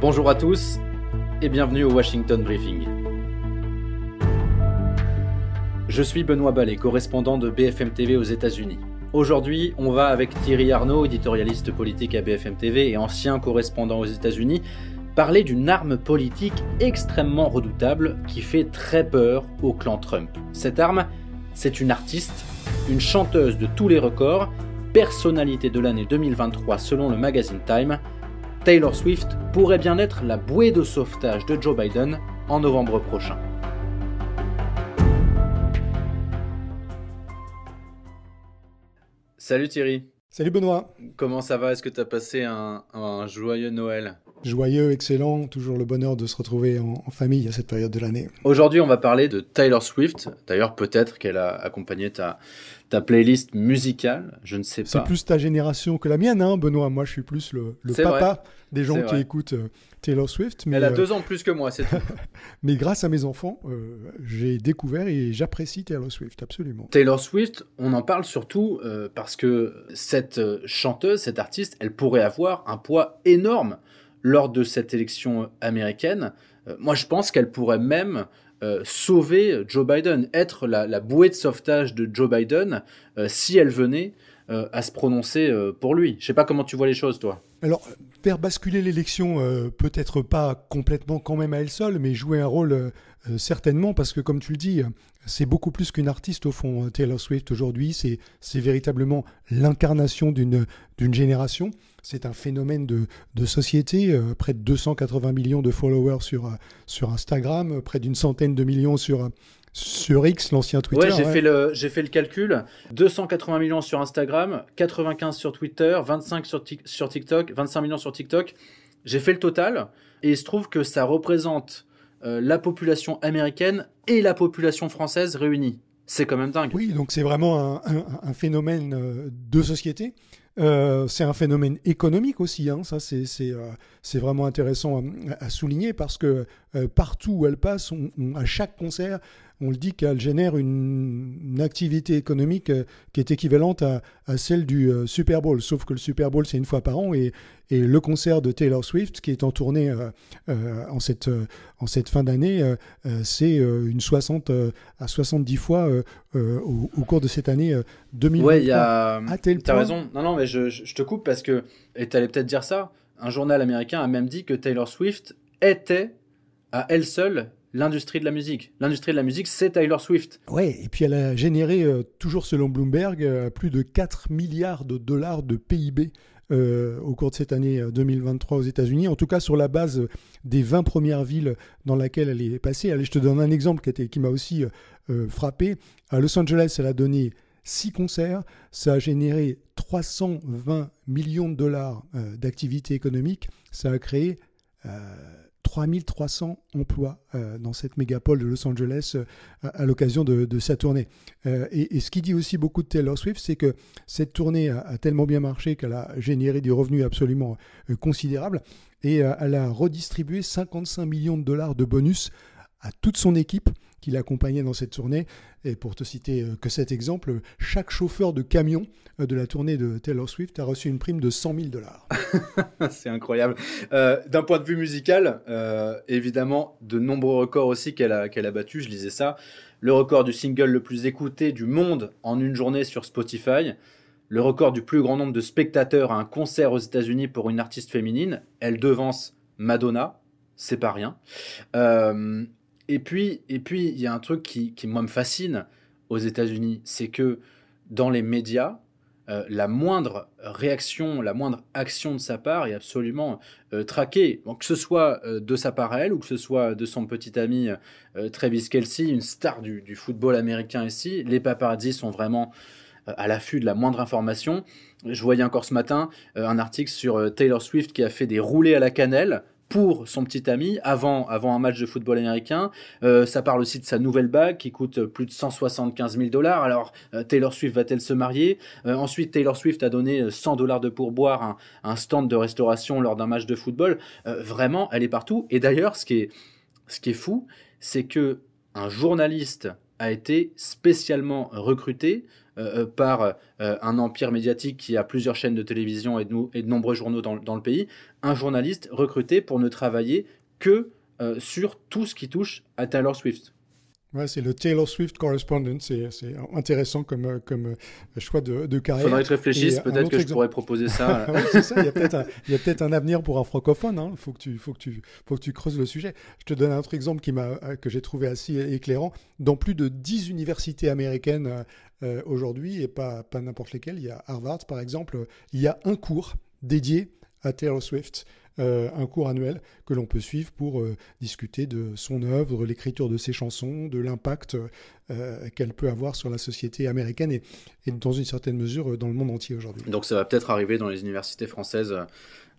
Bonjour à tous et bienvenue au Washington Briefing. Je suis Benoît Ballet, correspondant de BFM TV aux États-Unis. Aujourd'hui, on va avec Thierry Arnaud, éditorialiste politique à BFM TV et ancien correspondant aux États-Unis, parler d'une arme politique extrêmement redoutable qui fait très peur au clan Trump. Cette arme, c'est une artiste, une chanteuse de tous les records, personnalité de l'année 2023 selon le magazine Time. Taylor Swift pourrait bien être la bouée de sauvetage de Joe Biden en novembre prochain. Salut Thierry. Salut Benoît. Comment ça va? Est-ce que tu as passé un, joyeux Noël? Joyeux, excellent, toujours le bonheur de se retrouver en, famille à cette période de l'année. Aujourd'hui, on va parler de Taylor Swift. D'ailleurs, peut-être qu'elle a accompagné ta, ta playlist musicale, je ne sais pas. C'est plus ta génération que la mienne, hein, Benoît. Moi, je suis plus le, papa des gens qui écoutent euh, Taylor Swift. Mais, Elle a euh, deux ans plus que moi, c'est tout. mais grâce à mes enfants, euh, j'ai découvert et j'apprécie Taylor Swift, absolument. Taylor Swift, on en parle surtout parce que cette chanteuse, cette artiste, elle pourrait avoir un poids énorme lors de cette élection américaine. moi, je pense qu'elle pourrait même euh, sauver Joe Biden, être la, bouée de sauvetage de Joe Biden euh, si elle venait euh, à se prononcer pour lui. Je sais pas comment tu vois les choses, toi. Alors, faire basculer l'élection, peut-être pas complètement quand même à elle seule, mais jouer un rôle certainement, parce que comme tu le dis, c'est beaucoup plus qu'une artiste au fond. Taylor Swift aujourd'hui, c'est véritablement l'incarnation d'une génération. C'est un phénomène de, société, euh, près de 280 millions de followers sur, euh, sur Instagram, près d'une centaine de millions sur, sur X, l'ancien Twitter. Ouais, j'ai fait, le, fait le calcul. 280 millions sur Instagram, 95 sur Twitter, 25 sur, sur TikTok, 25 millions sur TikTok. J'ai fait le total et il se trouve que ça représente euh, la population américaine et la population française réunies. C'est quand même dingue. Oui, donc c'est vraiment un, phénomène de société. Euh, c'est un phénomène économique aussi, hein. ça c'est euh, vraiment intéressant à, souligner parce que euh, partout où elle passe, à chaque concert, on le dit qu'elle génère une, activité économique euh, qui est équivalente à, celle du euh, Super Bowl, sauf que le Super Bowl c'est une fois par an et, le concert de Taylor Swift qui est en tournée euh, en, cette, en cette fin d'année, c'est une 60 à 70 fois au, cours de cette année 2023. Ouais, il y a. T'as raison. Non, non, mais je, je te coupe parce que, et t'allais peut-être dire ça, un journal américain a même dit que Taylor Swift était à elle seule l'industrie de la musique. L'industrie de la musique, c'est Taylor Swift. Ouais, et puis elle a généré, euh, toujours selon Bloomberg, euh, plus de 4 milliards de dollars de PIB euh, au cours de cette année 2023 aux États-Unis, en tout cas sur la base des 20 premières villes dans lesquelles elle est passée. Allez, je te donne un exemple qui, qui m'a aussi frappé. À Los Angeles, elle a donné 6 concerts, ça a généré 320 millions de dollars d'activité économique, ça a créé 3300 emplois euh, dans cette mégapole de Los Angeles euh, à, l'occasion de, sa tournée. Euh, et, ce qui dit aussi beaucoup de Taylor Swift, c'est que cette tournée a, tellement bien marché qu'elle a généré des revenus absolument considérables et elle a redistribué 55 millions de dollars de bonus à toute son équipe qui l'accompagnait dans cette tournée. Et pour te citer euh, que cet exemple, chaque chauffeur de camion euh, de la tournée de Taylor Swift a reçu une prime de 100 000 dollars. C'est incroyable. Euh, d'un point de vue musical, évidemment, de nombreux records aussi qu'elle a, qu'elle a battus. Je lisais ça. Le record du single le plus écouté du monde en une journée sur Spotify. Le record du plus grand nombre de spectateurs à un concert aux États-Unis pour une artiste féminine. Elle devance Madonna. C'est pas rien. Et puis, et puis, il y a un truc qui, qui moi me fascine aux États-Unis, c'est que dans les médias, euh, la moindre réaction, la moindre action de sa part est absolument euh, traquée. que ce soit euh, de sa part elle ou que ce soit de son petit ami Travis Kelsey, une star du, du, football américain ici, les paparazzis sont vraiment à l'affût de la moindre information. Je voyais encore ce matin un article sur Taylor Swift qui a fait des roulés à la cannelle pour son petit ami avant, avant un match de football américain. Euh, ça parle aussi de sa nouvelle bague qui coûte plus de 175 000 dollars. Alors, euh, Taylor Swift va-t-elle se marier? Euh, Ensuite, Taylor Swift a donné 100 dollars de pourboire à un, stand de restauration lors d'un match de football. vraiment, elle est partout. Et d'ailleurs, ce qui est, ce qui est fou, c'est que un journaliste a été spécialement recruté euh, par un empire médiatique qui a plusieurs chaînes de télévision et de, nombreux journaux dans, le pays, un journaliste recruté pour ne travailler que sur tout ce qui touche à Taylor Swift. Ouais, c'est le Taylor Swift correspondent. C'est intéressant comme, comme euh, choix de, de carrière. Il faudrait que je réfléchisse. Peut-être que je pourrais proposer ça. c'est ça. Il y a peut-être un, un, avenir pour un francophone. Il hein. faut, que tu, faut, que tu, faut que tu creuses le sujet. Je te donne un autre exemple qui euh, que j'ai trouvé assez éclairant. Dans plus de 10 universités américaines euh, aujourd'hui, et pas, pas n'importe lesquelles, il y a Harvard par exemple, il y a un cours dédié à Taylor Swift. Euh, un cours annuel que l'on peut suivre pour euh, discuter de son œuvre, l'écriture de ses chansons, de l'impact euh, qu'elle peut avoir sur la société américaine et, dans une certaine mesure dans le monde entier aujourd'hui. Donc ça va peut-être arriver dans les universités françaises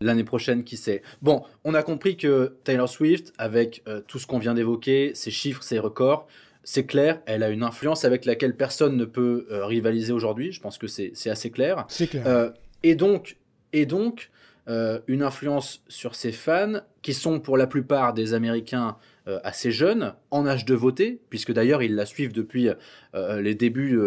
l'année prochaine, qui sait. Bon, on a compris que Taylor Swift, avec tout ce qu'on vient d'évoquer, ses chiffres, ses records, c'est clair, elle a une influence avec laquelle personne ne peut rivaliser aujourd'hui. Je pense que c'est assez clair. C'est clair. et donc, et donc euh, une influence sur ses fans, qui sont pour la plupart des Américains euh, assez jeunes, en âge de voter, puisque d'ailleurs ils la suivent depuis euh, les débuts,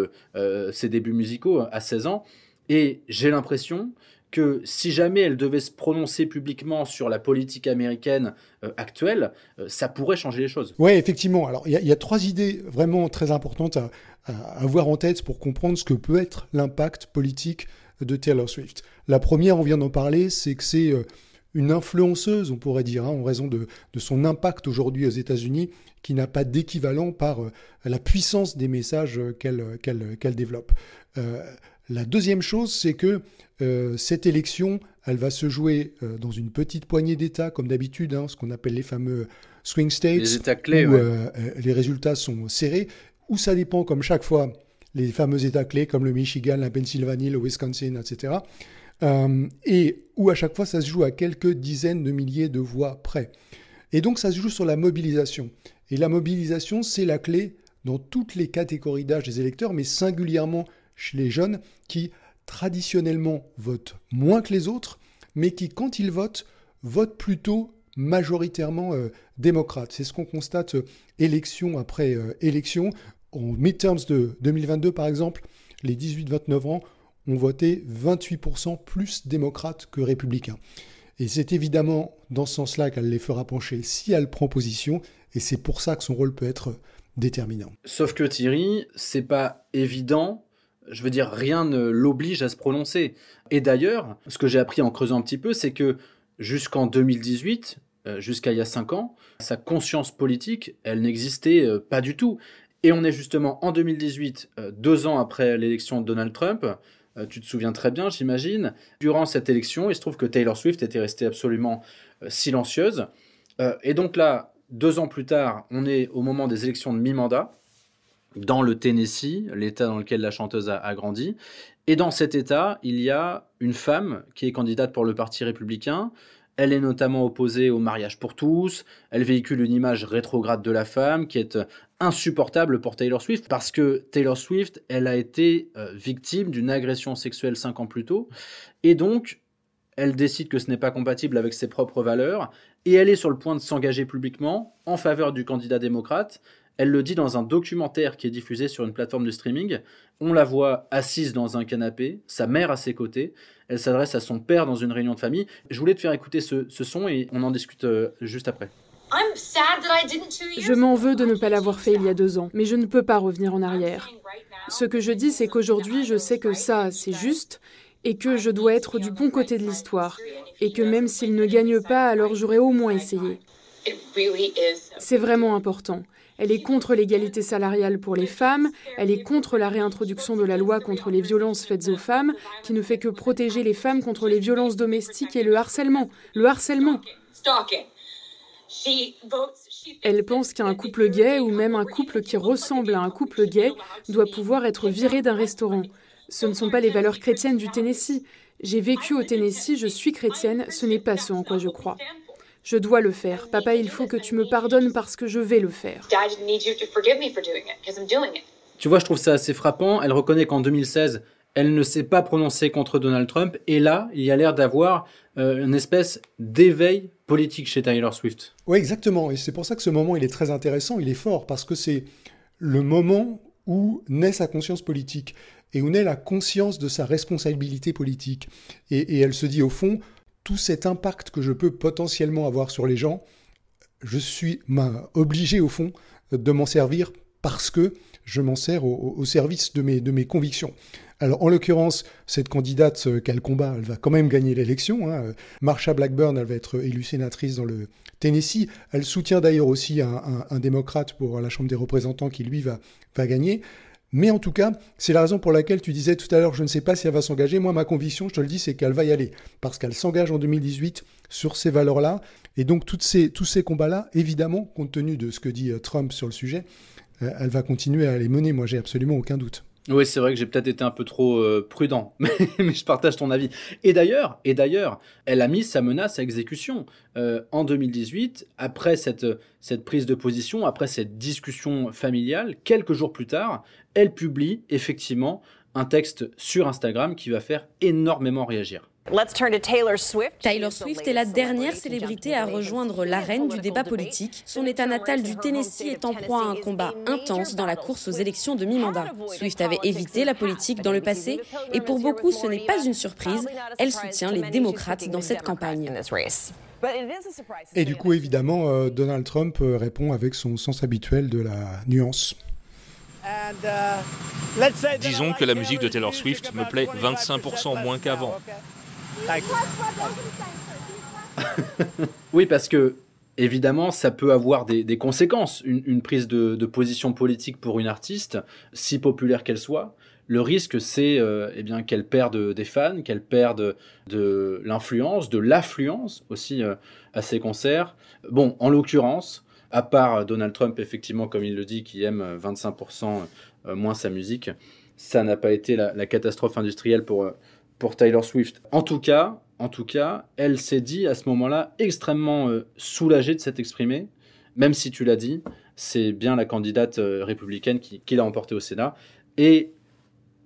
ses débuts musicaux à 16 ans. Et j'ai l'impression que si jamais elle devait se prononcer publiquement sur la politique américaine actuelle, ça pourrait changer les choses. Oui, effectivement. Alors, il y, a trois idées vraiment très importantes à, avoir en tête pour comprendre ce que peut être l'impact politique de Taylor Swift. La première, on vient d'en parler, c'est que c'est euh, une influenceuse, on pourrait dire, hein, en raison de, son impact aujourd'hui aux États-Unis, qui n'a pas d'équivalent par euh, la puissance des messages euh, qu'elle développe. la deuxième chose, c'est que cette élection, elle va se jouer dans une petite poignée d'États, comme d'habitude, hein, ce qu'on appelle les fameux swing states, les États clés, où les résultats sont serrés, où ça dépend, comme chaque fois, les fameux États clés comme le Michigan, la Pennsylvanie, le Wisconsin, etc. Euh, et où à chaque fois ça se joue à quelques dizaines de milliers de voix près. Et donc ça se joue sur la mobilisation. Et la mobilisation, c'est la clé dans toutes les catégories d'âge des électeurs, mais singulièrement chez les jeunes qui traditionnellement votent moins que les autres, mais qui, quand ils votent, votent plutôt majoritairement euh, démocrates. C'est ce qu'on constate euh, élection après élection. En midterms de 2022, par exemple, les 18-29 ans ont voté 28% plus démocrates que républicains. Et c'est évidemment dans ce sens-là qu'elle les fera pencher si elle prend position, et c'est pour ça que son rôle peut être déterminant. Sauf que Thierry, c'est pas évident. Je veux dire, rien ne l'oblige à se prononcer. Et d'ailleurs, ce que j'ai appris en creusant un petit peu, c'est que jusqu'en 2018, euh, jusqu'à il y a 5 ans, sa conscience politique, elle n'existait euh, pas du tout. Et on est justement en 2018, euh, deux ans après l'élection de Donald Trump, tu te souviens très bien, j'imagine. Durant cette élection, il se trouve que Taylor Swift était restée absolument euh, silencieuse. et donc là, deux ans plus tard, on est au moment des élections de mi-mandat dans le Tennessee, l'État dans lequel la chanteuse a, grandi. Et dans cet État, il y a une femme qui est candidate pour le Parti républicain, elle est notamment opposée au mariage pour tous, elle véhicule une image rétrograde de la femme qui est insupportable pour Taylor Swift parce que Taylor Swift, elle a été euh, victime d'une agression sexuelle cinq ans plus tôt et donc elle décide que ce n'est pas compatible avec ses propres valeurs et elle est sur le point de s'engager publiquement en faveur du candidat démocrate. Elle le dit dans un documentaire qui est diffusé sur une plateforme de streaming. On la voit assise dans un canapé, sa mère à ses côtés, elle s'adresse à son père dans une réunion de famille. Je voulais te faire écouter ce, son et on en discute euh, juste après. Je m'en veux de ne pas l'avoir fait il y a deux ans, mais je ne peux pas revenir en arrière. Ce que je dis, c'est qu'aujourd'hui, je sais que ça, c'est juste, et que je dois être du bon côté de l'histoire, et que même s'il ne gagne pas, alors j'aurais au moins essayé. C'est vraiment important. Elle est contre l'égalité salariale pour les femmes, elle est contre la réintroduction de la loi contre les violences faites aux femmes, qui ne fait que protéger les femmes contre les violences domestiques et le harcèlement. Le harcèlement. Elle pense qu'un couple gay ou même un couple qui ressemble à un couple gay doit pouvoir être viré d'un restaurant. Ce ne sont pas les valeurs chrétiennes du Tennessee. J'ai vécu au Tennessee, je suis chrétienne, ce n'est pas ce en quoi je crois. Je dois le faire. Papa, il faut que tu me pardonnes parce que je vais le faire. Tu vois, je trouve ça assez frappant. Elle reconnaît qu'en 2016, elle ne s'est pas prononcée contre Donald Trump. Et là, il y a l'air d'avoir euh, une espèce d'éveil politique chez Taylor Swift. Oui, exactement. Et c'est pour ça que ce moment, il est très intéressant. Il est fort parce que c'est le moment où naît sa conscience politique et où naît la conscience de sa responsabilité politique. Et, elle se dit au fond, tout cet impact que je peux potentiellement avoir sur les gens, je suis obligé au fond de m'en servir parce que je m'en sers au, service de mes, de mes convictions. Alors, en l'occurrence, cette candidate euh, qu'elle combat, elle va quand même gagner l'élection. Hein. Marsha Blackburn, elle va être élue sénatrice dans le Tennessee. Elle soutient d'ailleurs aussi un, démocrate pour la Chambre des représentants qui, lui, va, gagner. Mais en tout cas, c'est la raison pour laquelle tu disais tout à l'heure, je ne sais pas si elle va s'engager. Moi, ma conviction, je te le dis, c'est qu'elle va y aller. Parce qu'elle s'engage en 2018 sur ces valeurs-là. Et donc, ces, tous ces combats-là, évidemment, compte tenu de ce que dit euh, Trump sur le sujet, euh, elle va continuer à les mener. Moi, j'ai absolument aucun doute. Oui, c'est vrai que j'ai peut-être été un peu trop euh, prudent, mais, je partage ton avis. Et d'ailleurs, et d'ailleurs, elle a mis sa menace à exécution euh, en 2018, après cette, cette prise de position, après cette discussion familiale, quelques jours plus tard, elle publie effectivement un texte sur Instagram qui va faire énormément réagir. Taylor Swift est la dernière célébrité à rejoindre l'arène du débat politique. Son état natal du Tennessee est en proie à un combat intense dans la course aux élections de mi-mandat. Swift avait évité la politique dans le passé et pour beaucoup ce n'est pas une surprise. Elle soutient les démocrates dans cette campagne. Et du coup, évidemment, euh, Donald Trump euh, répond avec son sens habituel de la nuance. Uh, Disons que la musique de Taylor Swift me plaît 25% moins qu'avant. oui, parce que évidemment, ça peut avoir des, conséquences. Une, prise de, position politique pour une artiste, si populaire qu'elle soit, le risque, c'est euh, eh qu'elle perde des fans, qu'elle perde de l'influence, de l'affluence aussi euh, à ses concerts. Bon, en l'occurrence, à part Donald Trump, effectivement, comme il le dit, qui aime 25% euh, moins sa musique, ça n'a pas été la catastrophe industrielle pour pour Taylor Swift. En tout cas, en tout cas, elle s'est dit à ce moment-là extrêmement euh, soulagée de s'être exprimée, même si tu l'as dit, c'est bien la candidate euh, républicaine qui, l'a emporté au Sénat. Et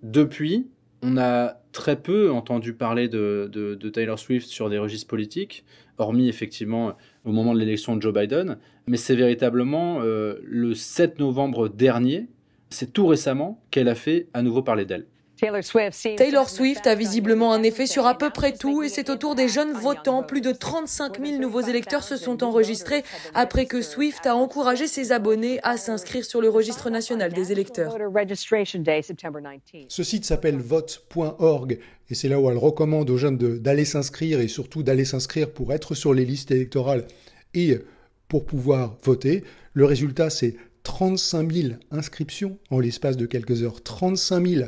depuis, on a très peu entendu parler de, Taylor Swift sur des registres politiques, hormis effectivement au moment de l'élection de Joe Biden. Mais c'est véritablement euh, le 7 novembre dernier, c'est tout récemment qu'elle a fait à nouveau parler d'elle. Taylor Swift a visiblement un effet sur à peu près tout et c'est au tour des jeunes votants. Plus de 35 000 nouveaux électeurs se sont enregistrés après que Swift a encouragé ses abonnés à s'inscrire sur le registre national des électeurs. Ce site s'appelle vote.org et c'est là où elle recommande aux jeunes d'aller s'inscrire et surtout d'aller s'inscrire pour être sur les listes électorales et pour pouvoir voter. Le résultat, c'est 35 000 inscriptions en l'espace de quelques heures. 35 000.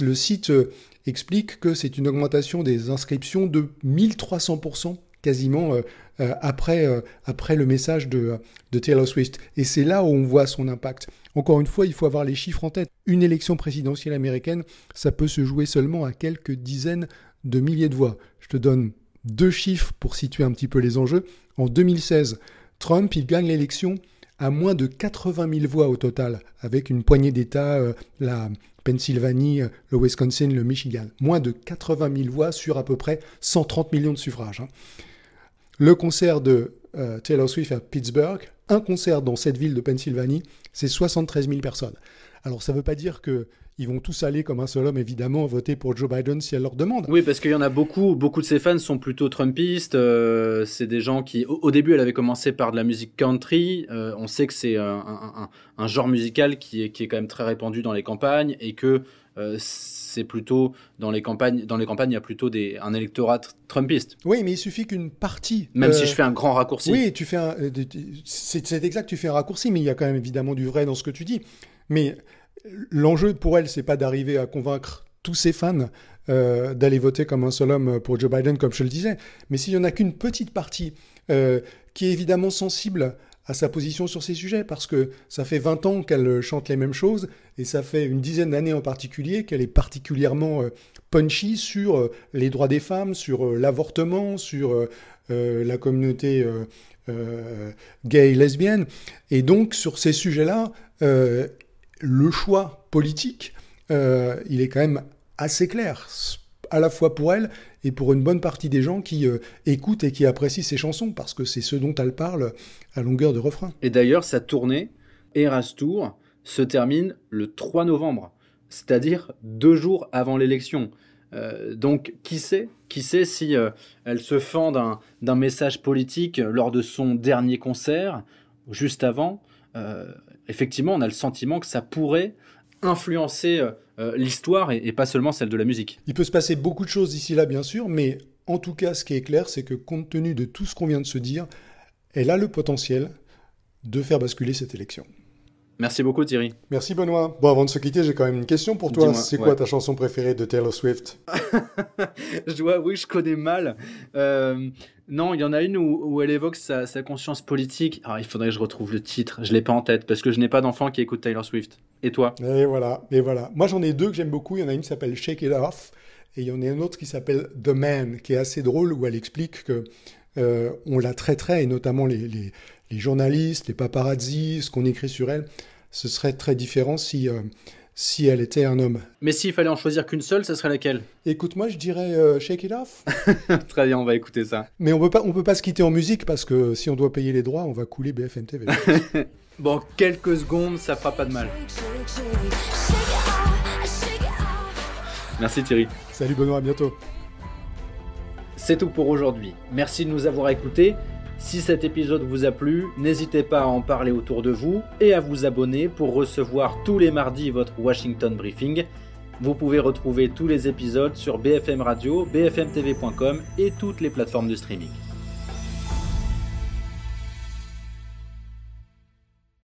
Le site euh, explique que c'est une augmentation des inscriptions de 1300% quasiment euh, euh, après, après le message de, de Taylor Swift. Et c'est là où on voit son impact. Encore une fois, il faut avoir les chiffres en tête. Une élection présidentielle américaine, ça peut se jouer seulement à quelques dizaines de milliers de voix. Je te donne deux chiffres pour situer un petit peu les enjeux. En 2016, Trump, il gagne l'élection à moins de 80 000 voix au total, avec une poignée d'États, euh, la Pennsylvanie, le Wisconsin, le Michigan. Moins de 80 000 voix sur à peu près 130 millions de suffrages. Hein. Le concert de euh, Taylor Swift à Pittsburgh, un concert dans cette ville de Pennsylvanie, c'est 73 000 personnes. Alors ça ne veut pas dire que ils vont tous aller comme un seul homme, évidemment, voter pour Joe Biden si elle leur demande. Oui, parce qu'il y en a beaucoup. Beaucoup de ses fans sont plutôt Trumpistes. Euh, c'est des gens qui, au, début, elle avait commencé par de la musique country. Euh, on sait que c'est un, genre musical qui est, qui est quand même très répandu dans les campagnes et que euh, c'est plutôt dans les campagnes. Dans les campagnes, il y a plutôt des, un électorat trumpiste. Oui, mais il suffit qu'une partie. Même si je fais un grand raccourci. Oui, tu fais c'est exact, tu fais un raccourci, mais il y a quand même évidemment du vrai dans ce que tu dis. Mais l'enjeu pour elle, c'est pas d'arriver à convaincre tous ses fans euh, d'aller voter comme un seul homme pour Joe Biden, comme je le disais. Mais s'il y en a qu'une petite partie euh, qui est évidemment sensible à sa position sur ces sujets, parce que ça fait 20 ans qu'elle chante les mêmes choses, et ça fait une dizaine d'années en particulier qu'elle est particulièrement euh, punchy sur les droits des femmes, sur l'avortement, sur la communauté gay lesbienne. Et donc, sur ces sujets-là, le choix politique, euh, il est quand même assez clair, à la fois pour elle et pour une bonne partie des gens qui euh, écoutent et qui apprécient ses chansons, parce que c'est ce dont elle parle à longueur de refrain. Et d'ailleurs, sa tournée Eras Tour se termine le 3 novembre, c'est-à-dire deux jours avant l'élection. Euh, donc, qui sait, qui sait si elle se fend d'un message politique lors de son dernier concert, juste avant. Euh, effectivement, on a le sentiment que ça pourrait influencer l'histoire et, pas seulement celle de la musique. Il peut se passer beaucoup de choses d'ici là, bien sûr, mais en tout cas, ce qui est clair, c'est que compte tenu de tout ce qu'on vient de se dire, elle a le potentiel de faire basculer cette élection. Merci beaucoup Thierry. Merci Benoît. Bon, avant de se quitter, j'ai quand même une question pour toi. C'est quoi ta chanson préférée de Taylor Swift Je dois, oui, je connais mal. Euh, non, il y en a une où, elle évoque sa, conscience politique. Alors, il faudrait que je retrouve le titre. Je l'ai pas en tête parce que je n'ai pas d'enfant qui écoute Taylor Swift. Et toi? Et voilà, et voilà. Moi, j'en ai deux que j'aime beaucoup. Il y en a une qui s'appelle Shake It Off et il y en a une autre qui s'appelle The Man, qui est assez drôle où elle explique que euh, on la traiterait, et notamment les, les, les journalistes, les paparazzi, ce qu'on écrit sur elle, ce serait très différent si, euh, si elle était un homme. Mais s'il fallait en choisir qu'une seule, ce serait laquelle? Écoute, moi je dirais euh, Shake It Off. très bien, on va écouter ça. Mais on peut pas, on peut pas se quitter en musique parce que si on doit payer les droits, on va couler BFM TV. bon, quelques secondes, ça fera pas de mal. Merci Thierry. Salut Benoît, à bientôt. C'est tout pour aujourd'hui. Merci de nous avoir écoutés. Si cet épisode vous a plu, n'hésitez pas à en parler autour de vous et à vous abonner pour recevoir tous les mardis votre Washington Briefing. Vous pouvez retrouver tous les épisodes sur BFM Radio, bfmtv.com et toutes les plateformes de streaming.